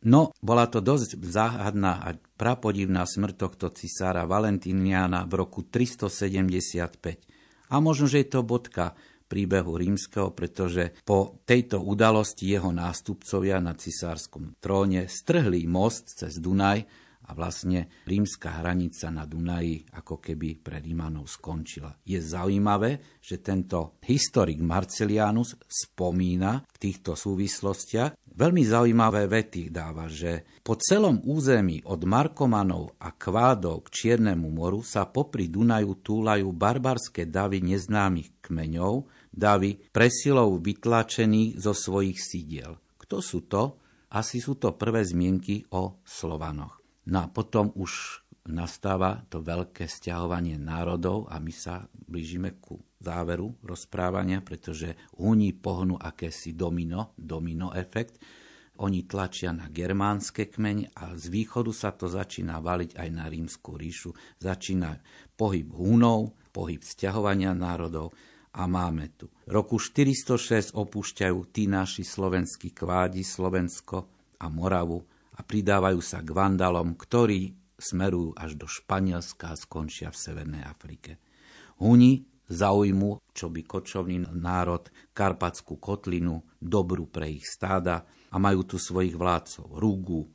No, bola to dosť záhadná a prapodivná smrť tohto cisára Valentiniana v roku 375. A možno, že je to bodka príbehu rímskeho, pretože po tejto udalosti jeho nástupcovia na cisárskom tróne strhli most cez Dunaj a vlastne rímska hranica na Dunaji ako keby pre Rímanov skončila. Je zaujímavé, že tento historik Marcelianus spomína v týchto súvislostiach, veľmi zaujímavé vety dáva, že po celom území od Markomanov a Kvádov k Čiernemu moru sa popri Dunaju túlajú barbarské davy neznámych kmeňov, davy presilov vytlačených zo svojich sídiel. Kto sú to? Asi sú to prvé zmienky o Slovanoch. No a potom už nastáva to veľké stiahovanie národov a my sa blížime ku záveru rozprávania, pretože Huni pohnú akési domino, domino efekt. Oni tlačia na germánske kmeň a z východu sa to začína valiť aj na rímsku ríšu. Začína pohyb Hunov, pohyb stiahovania národov a máme tu. Roku 406 opúšťajú tí naši slovenskí kvádi Slovensko a Moravu a pridávajú sa k Vandalom, ktorí smerujú až do Španielska a skončia v Severnej Afrike. Huni zaujmu, čo by kočovný národ, Karpatskú kotlinu, dobrú pre ich stáda a majú tu svojich vládcov Rugu,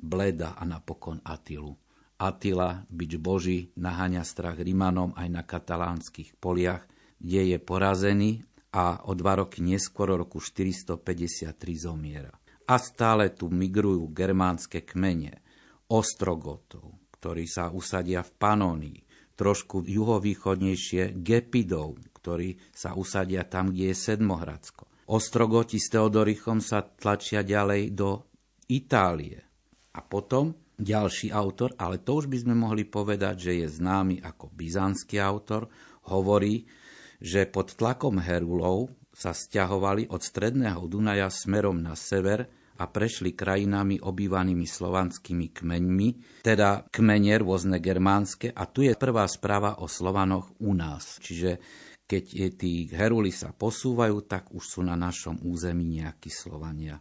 Bleda a napokon Atilu. Atila, bič Boží, naháňa strach Rimanom aj na katalánskych poliach, kde je porazený a o dva roky neskôr, roku 453, zomiera. A stále tu migrujú germánske kmene, Ostrogotov, ktorí sa usadia v Panónii, trošku juhovýchodnejšie Gepidov, ktorí sa usadia tam, kde je Sedmohradsko. Ostrogoti s Teodorichom sa tlačia ďalej do Itálie. A potom ďalší autor, ale to už by sme mohli povedať, že je známy ako byzantský autor, hovorí, že pod tlakom Herulov sa stiahovali od stredného Dunaja smerom na sever a prešli krajinami obývanými slovanskými kmeňmi, teda kmene rôzne germánske a tu je prvá správa o Slovanoch u nás. Čiže keď tí heruli sa posúvajú, tak už sú na našom území nejakí Slovania.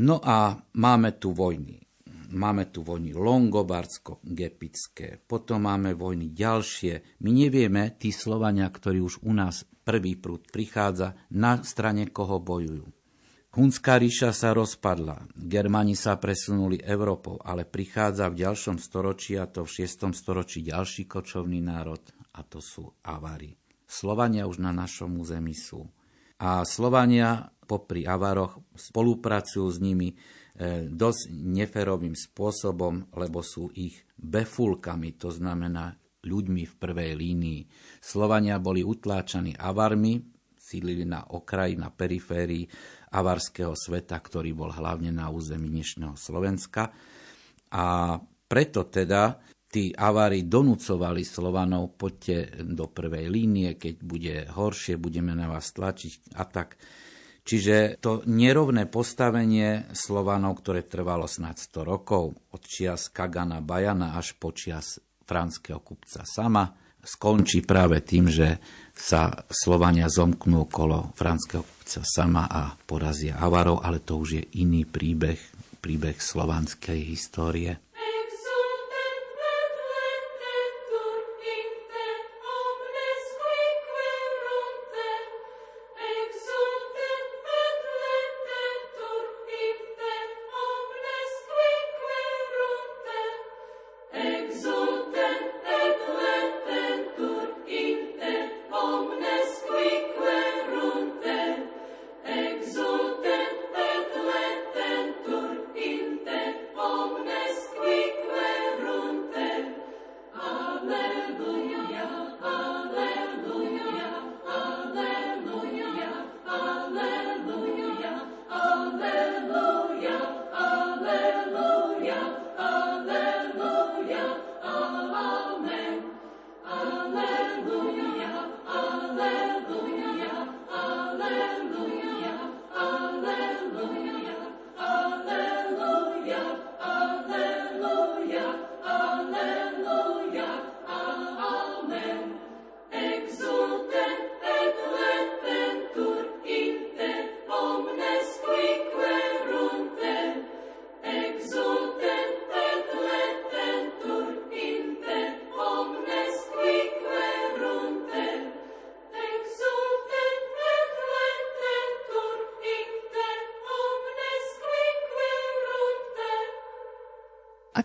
No a máme tu vojny. Máme tu vojny Longobardsko-Gepické, potom máme vojny ďalšie. My nevieme, tí Slovania, ktorí už u nás prvý prúd prichádza, na strane koho bojujú. Hunská ríša sa rozpadla, Germani sa presunuli Európou, ale prichádza v ďalšom storočí, a to v 6. storočí ďalší kočovný národ, a to sú Avári. Slovania už na našom území sú. A Slovania popri Avaroch spolupracujú s nimi e, dosť neferovým spôsobom, lebo sú ich befulkami, to znamená ľuďmi v prvej línii. Slovania boli utláčaní Avarmi, sídlili na okraji, na periférii avarského sveta, ktorý bol hlavne na území dnešného Slovenska. A preto teda tí avári donúcovali Slovanov, poďte do prvej línie, keď bude horšie, budeme na vás tlačiť a tak. Čiže to nerovné postavenie Slovanov, ktoré trvalo snad 100 rokov, od čias Kagana Bajana až po čias franského kupca Sama, skončí práve tým, že sa Slovania zomknú okolo franského kupca sama a porazia Avarov, ale to už je iný príbeh, príbeh slovanskej histórie.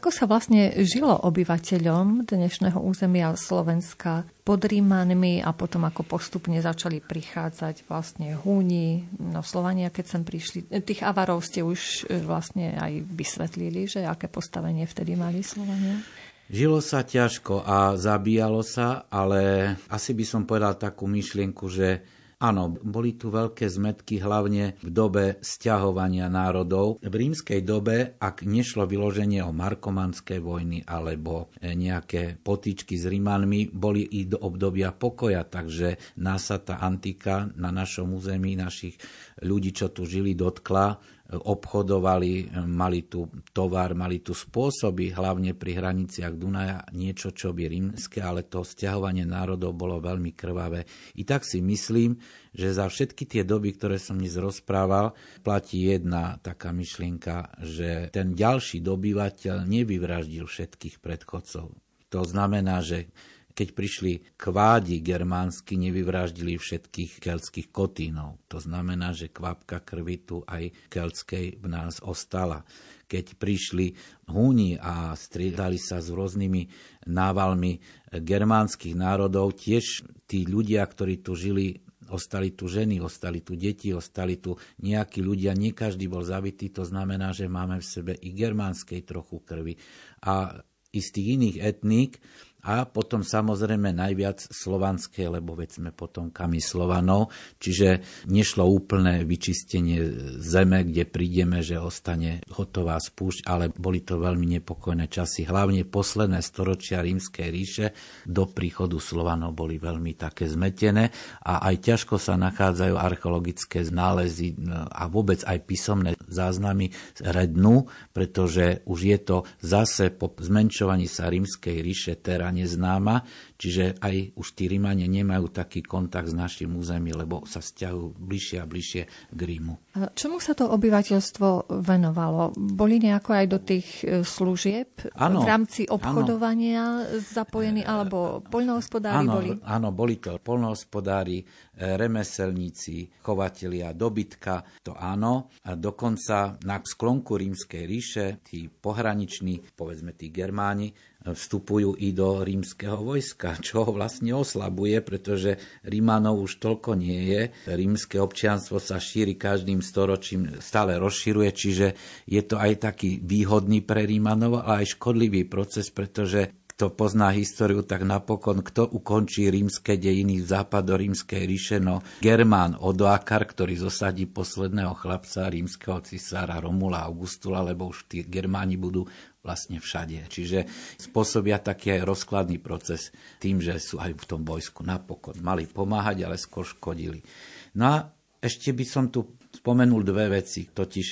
Ako sa vlastne žilo obyvateľom dnešného územia Slovenska pod Rímanmi a potom ako postupne začali prichádzať vlastne Húni, no Slovania, keď sem prišli. Tých avarov ste už e, vlastne aj vysvetlili, že aké postavenie vtedy mali Slovania? Žilo sa ťažko a zabíjalo sa, ale asi by som povedal takú myšlienku, že Áno, boli tu veľké zmetky hlavne v dobe sťahovania národov. V rímskej dobe, ak nešlo vyloženie o markomanské vojny alebo e, nejaké potýčky s Rímanmi, boli i do obdobia pokoja, takže nás sa tá antika na našom území, našich ľudí, čo tu žili, dotkla obchodovali, mali tu tovar, mali tu spôsoby, hlavne pri hraniciach Dunaja, niečo, čo by rímske, ale to stiahovanie národov bolo veľmi krvavé. I tak si myslím, že za všetky tie doby, ktoré som dnes rozprával, platí jedna taká myšlienka, že ten ďalší dobyvateľ nevyvraždil všetkých predchodcov. To znamená, že keď prišli kvádi germánsky, nevyvraždili všetkých keltských kotínov. To znamená, že kvapka krvi tu aj keltskej v nás ostala. Keď prišli húni a striedali sa s rôznymi návalmi germánskych národov, tiež tí ľudia, ktorí tu žili, ostali tu ženy, ostali tu deti, ostali tu nejakí ľudia, nie každý bol zabitý, to znamená, že máme v sebe i germánskej trochu krvi. A istých iných etník, a potom samozrejme najviac slovanské, lebo veď sme potomkami Slovanov, čiže nešlo úplné vyčistenie zeme, kde prídeme, že ostane hotová spúšť, ale boli to veľmi nepokojné časy. Hlavne posledné storočia rímskej ríše do príchodu Slovanov boli veľmi také zmetené a aj ťažko sa nachádzajú archeologické nálezy a vôbec aj písomné záznamy rednú, pretože už je to zase po zmenšovaní sa rímskej ríše teraz neznáma, čiže aj už tí Rímania nemajú taký kontakt s našim územím, lebo sa stiahujú bližšie a bližšie k Rímu. Čomu sa to obyvateľstvo venovalo? Boli nejako aj do tých e, služieb ano, v rámci obchodovania ano. zapojení, alebo poľnohospodári ano, boli? Áno, boli to poľnohospodári, e, remeselníci, chovatelia dobytka, to áno. A dokonca na sklonku rímskej ríše tí pohraniční, povedzme tí Germáni, vstupujú i do rímskeho vojska, čo ho vlastne oslabuje, pretože Rímanov už toľko nie je. Rímske občianstvo sa šíri každým storočím, stále rozširuje, čiže je to aj taký výhodný pre Rímanov, ale aj škodlivý proces, pretože kto pozná históriu, tak napokon kto ukončí rímske dejiny v rímskej ríše, no Germán Odoakar, ktorý zosadí posledného chlapca rímskeho cisára Romula Augustula, lebo už tí Germáni budú vlastne všade. Čiže spôsobia taký aj rozkladný proces tým, že sú aj v tom vojsku napokon. Mali pomáhať, ale skôr škodili. No a ešte by som tu spomenul dve veci, totiž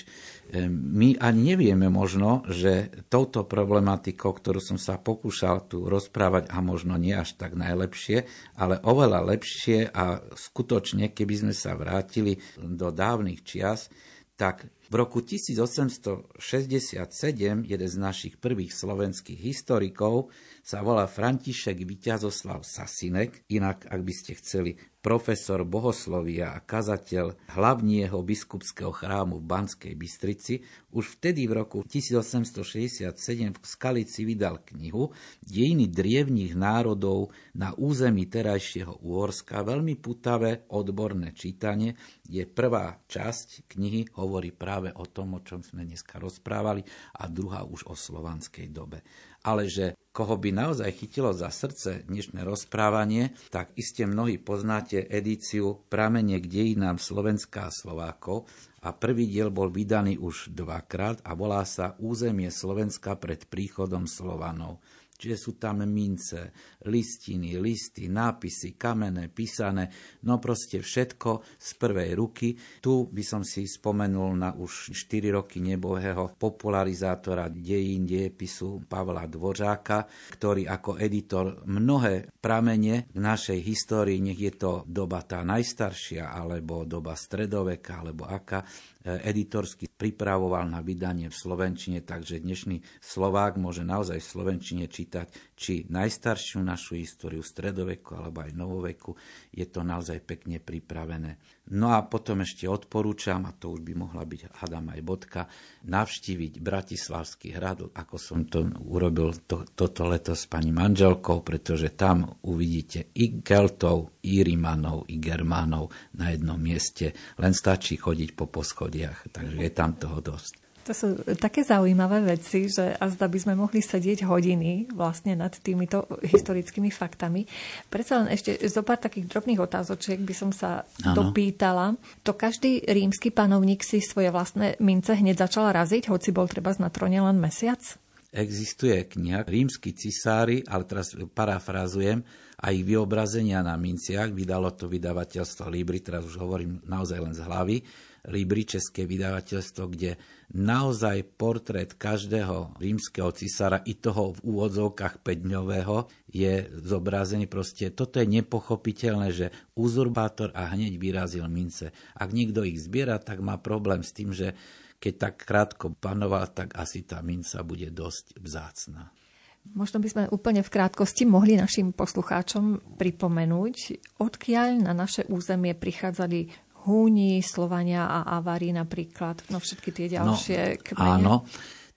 my ani nevieme možno, že touto problematikou, ktorú som sa pokúšal tu rozprávať, a možno nie až tak najlepšie, ale oveľa lepšie a skutočne, keby sme sa vrátili do dávnych čias, tak v roku 1867 jeden z našich prvých slovenských historikov sa volá František Vyťazoslav Sasinek, inak ak by ste chceli profesor bohoslovia a kazateľ hlavního biskupského chrámu v Banskej Bystrici, už vtedy v roku 1867 v Skalici vydal knihu Dejiny drievních národov na území terajšieho Úhorska. Veľmi putavé odborné čítanie, je prvá časť knihy hovorí práve o tom, o čom sme dneska rozprávali a druhá už o slovanskej dobe ale že koho by naozaj chytilo za srdce dnešné rozprávanie, tak iste mnohí poznáte edíciu Pramene k dejinám Slovenska a Slovákov a prvý diel bol vydaný už dvakrát a volá sa Územie Slovenska pred príchodom Slovanov. Čiže sú tam mince, listiny, listy, nápisy, kamenné, písané, no proste všetko z prvej ruky. Tu by som si spomenul na už 4 roky nebohého popularizátora dejín diepisu Pavla Dvořáka, ktorý ako editor mnohé pramene v našej histórii, nech je to doba tá najstaršia, alebo doba stredoveka, alebo aká, E, editorsky pripravoval na vydanie v Slovenčine, takže dnešný Slovák môže naozaj v Slovenčine čítať či najstaršiu našu históriu stredoveku alebo aj novoveku. Je to naozaj pekne pripravené. No a potom ešte odporúčam, a to už by mohla byť hadam aj bodka, navštíviť Bratislavský hrad, ako som to urobil to, toto leto s pani manželkou, pretože tam uvidíte i Keltov, i Rimanov, i Germánov na jednom mieste. Len stačí chodiť po poschodiach, takže je tam toho dosť. To sú také zaujímavé veci, že a zda by sme mohli sedieť hodiny vlastne nad týmito historickými faktami. Predsa len ešte zo pár takých drobných otázočiek by som sa ano. dopýtala. To každý rímsky panovník si svoje vlastné mince hneď začal raziť, hoci bol treba na trone len mesiac? Existuje kniha Rímsky cisári, ale teraz parafrazujem, aj vyobrazenia na minciach. Vydalo to vydavateľstvo Libri, teraz už hovorím naozaj len z hlavy Libri, české vydavateľstvo, kde naozaj portrét každého rímskeho cisára, i toho v úvodzovkách 5 je zobrazený. Proste toto je nepochopiteľné, že uzurpátor a hneď vyrazil mince. Ak niekto ich zbiera, tak má problém s tým, že keď tak krátko panoval, tak asi tá minca bude dosť vzácna. Možno by sme úplne v krátkosti mohli našim poslucháčom pripomenúť, odkiaľ na naše územie prichádzali Húni, Slovania a Avari napríklad, no všetky tie no, ďalšie no, kmene. Áno,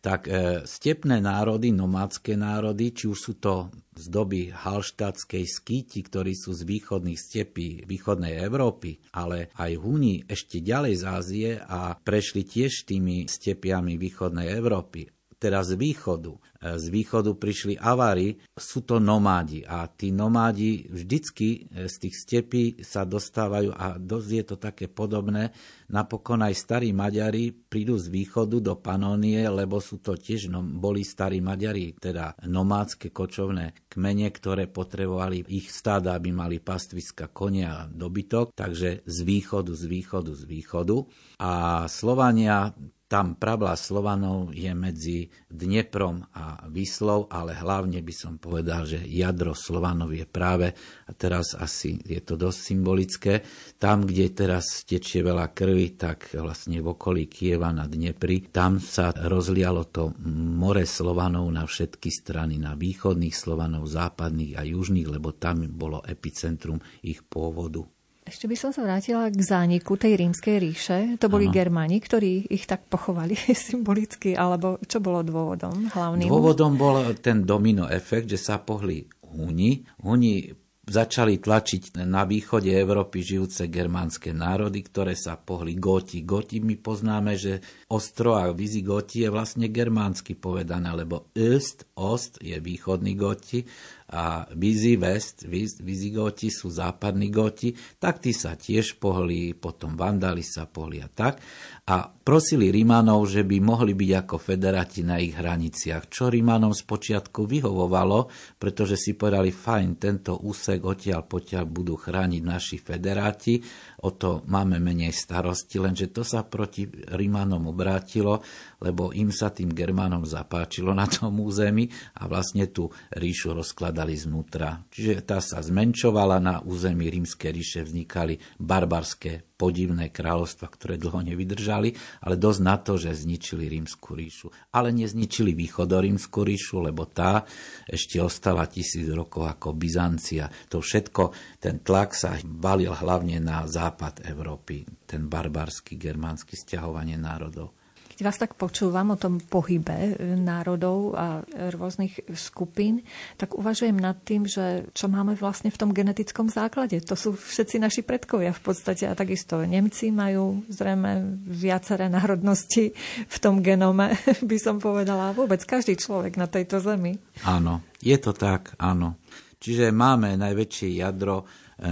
tak e, stepné národy, nomádske národy, či už sú to z doby halštátskej skýti, ktorí sú z východných stepí východnej Európy, ale aj Húni ešte ďalej z Ázie a prešli tiež tými stepiami východnej Európy teraz z východu. E, z východu prišli Avári, sú to nomádi a tí nomádi vždycky e, z tých stepí sa dostávajú a dosť je to také podobné. Napokon aj starí Maďari prídu z východu do Panónie, lebo sú to tiež no, boli starí Maďari, teda nomádske kočovné kmene, ktoré potrebovali ich stáda, aby mali pastviska konia a dobytok, takže z východu, z východu, z východu. A Slovania tam pravlá Slovanov je medzi Dneprom a Vyslov, ale hlavne by som povedal, že jadro Slovanov je práve, a teraz asi je to dosť symbolické, tam, kde teraz tečie veľa krvi, tak vlastne v okolí Kieva na Dnepri, tam sa rozlialo to more Slovanov na všetky strany, na východných Slovanov, západných a južných, lebo tam bolo epicentrum ich pôvodu. Ešte by som sa vrátila k zániku tej rímskej ríše. To boli ano. Germáni, ktorí ich tak pochovali symbolicky, alebo čo bolo dôvodom hlavným? Dôvodom bol ten domino efekt, že sa pohli Huni. Huni začali tlačiť na východe Európy žijúce germánske národy, ktoré sa pohli Góti. Góti my poznáme, že ostro a Vizigoti je vlastne germánsky povedané, lebo Öst, Ost je východný Góti a Vizi West, Vizigoti sú západní Goti, tak tí sa tiež pohli, potom Vandali sa pohli a tak. A prosili Rímanov, že by mohli byť ako federati na ich hraniciach, čo Rímanom spočiatku vyhovovalo, pretože si povedali, fajn, tento úsek odtiaľ potiaľ budú chrániť naši federáti, o to máme menej starosti, lenže to sa proti Rímanom obrátilo, lebo im sa tým Germánom zapáčilo na tom území a vlastne tú ríšu rozkladali znútra. Čiže tá sa zmenšovala na území rímskej ríše, vznikali barbarské podivné kráľovstva, ktoré dlho nevydržali, ale dosť na to, že zničili rímsku ríšu. Ale nezničili východorímsku ríšu, lebo tá ešte ostala tisíc rokov ako Byzancia. To všetko, ten tlak sa valil hlavne na západ Európy, ten barbarský germánsky stiahovanie národov. Keď vás tak počúvam o tom pohybe e, národov a rôznych skupín, tak uvažujem nad tým, že čo máme vlastne v tom genetickom základe. To sú všetci naši predkovia v podstate a takisto Nemci majú zrejme viaceré národnosti v tom genome, by som povedala. Vôbec každý človek na tejto zemi. Áno, je to tak, áno. Čiže máme najväčšie jadro e,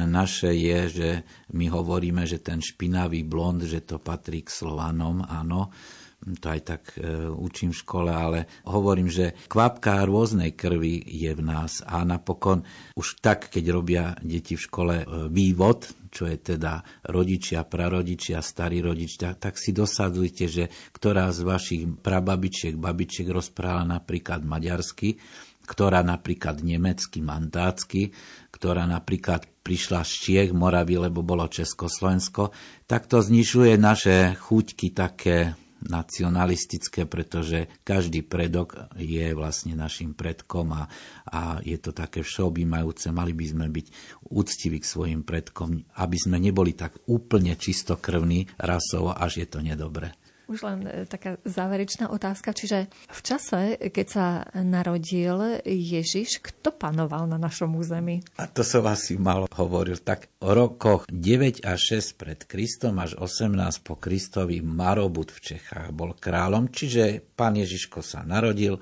naše je, že my hovoríme, že ten špinavý blond, že to patrí k Slovanom, áno to aj tak e, učím v škole, ale hovorím, že kvapka rôznej krvi je v nás a napokon už tak, keď robia deti v škole e, vývod, čo je teda rodičia, prarodičia, starí rodičia, tak si dosadzujte, že ktorá z vašich prababičiek, babičiek rozprávala napríklad maďarsky, ktorá napríklad nemecky, mandácky, ktorá napríklad prišla z Čiech, Moravy, lebo bolo Československo, tak to znižuje naše chuťky také nacionalistické, pretože každý predok je vlastne našim predkom a, a je to také všeobjímajúce. Mali by sme byť úctiví k svojim predkom, aby sme neboli tak úplne čistokrvní rasov, až je to nedobre. Už len e, taká záverečná otázka. Čiže v čase, keď sa narodil Ježiš, kto panoval na našom území? A to som asi mal hovoril. Tak o rokoch 9 až 6 pred Kristom až 18 po Kristovi Marobut v Čechách bol kráľom, čiže pán Ježiško sa narodil,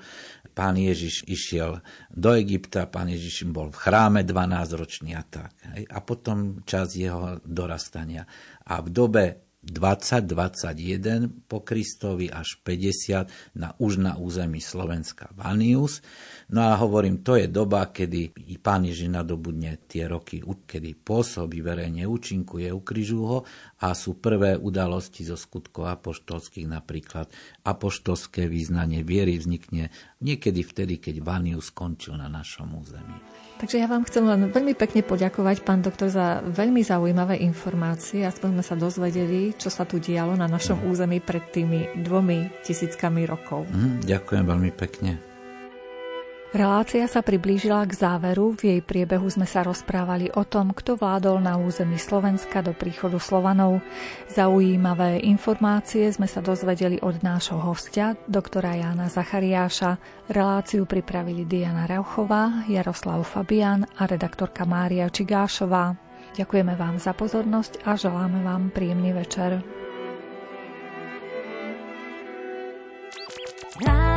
pán Ježiš išiel do Egypta, pán Ježiš bol v chráme 12 ročný a tak. A potom čas jeho dorastania. A v dobe 20-21 po Kristovi až 50 na, už na území Slovenska Vanius. No a hovorím, to je doba, kedy pán Ježiš nadobudne tie roky, kedy pôsobí verejne, účinkuje, ukrižú ho a sú prvé udalosti zo skutkov apoštolských, napríklad apoštolské význanie viery vznikne niekedy vtedy, keď Vanius skončil na našom území. Takže ja vám chcem len veľmi pekne poďakovať, pán doktor, za veľmi zaujímavé informácie. Aspoň sme sa dozvedeli, čo sa tu dialo na našom území pred tými dvomi tisíckami rokov. Mm, ďakujem veľmi pekne. Relácia sa priblížila k záveru. V jej priebehu sme sa rozprávali o tom, kto vládol na území Slovenska do príchodu Slovanov. Zaujímavé informácie sme sa dozvedeli od nášho hostia, doktora Jána Zachariáša. Reláciu pripravili Diana Rauchová, Jaroslav Fabian a redaktorka Mária Čigášová. Ďakujeme vám za pozornosť a želáme vám príjemný večer. Rádio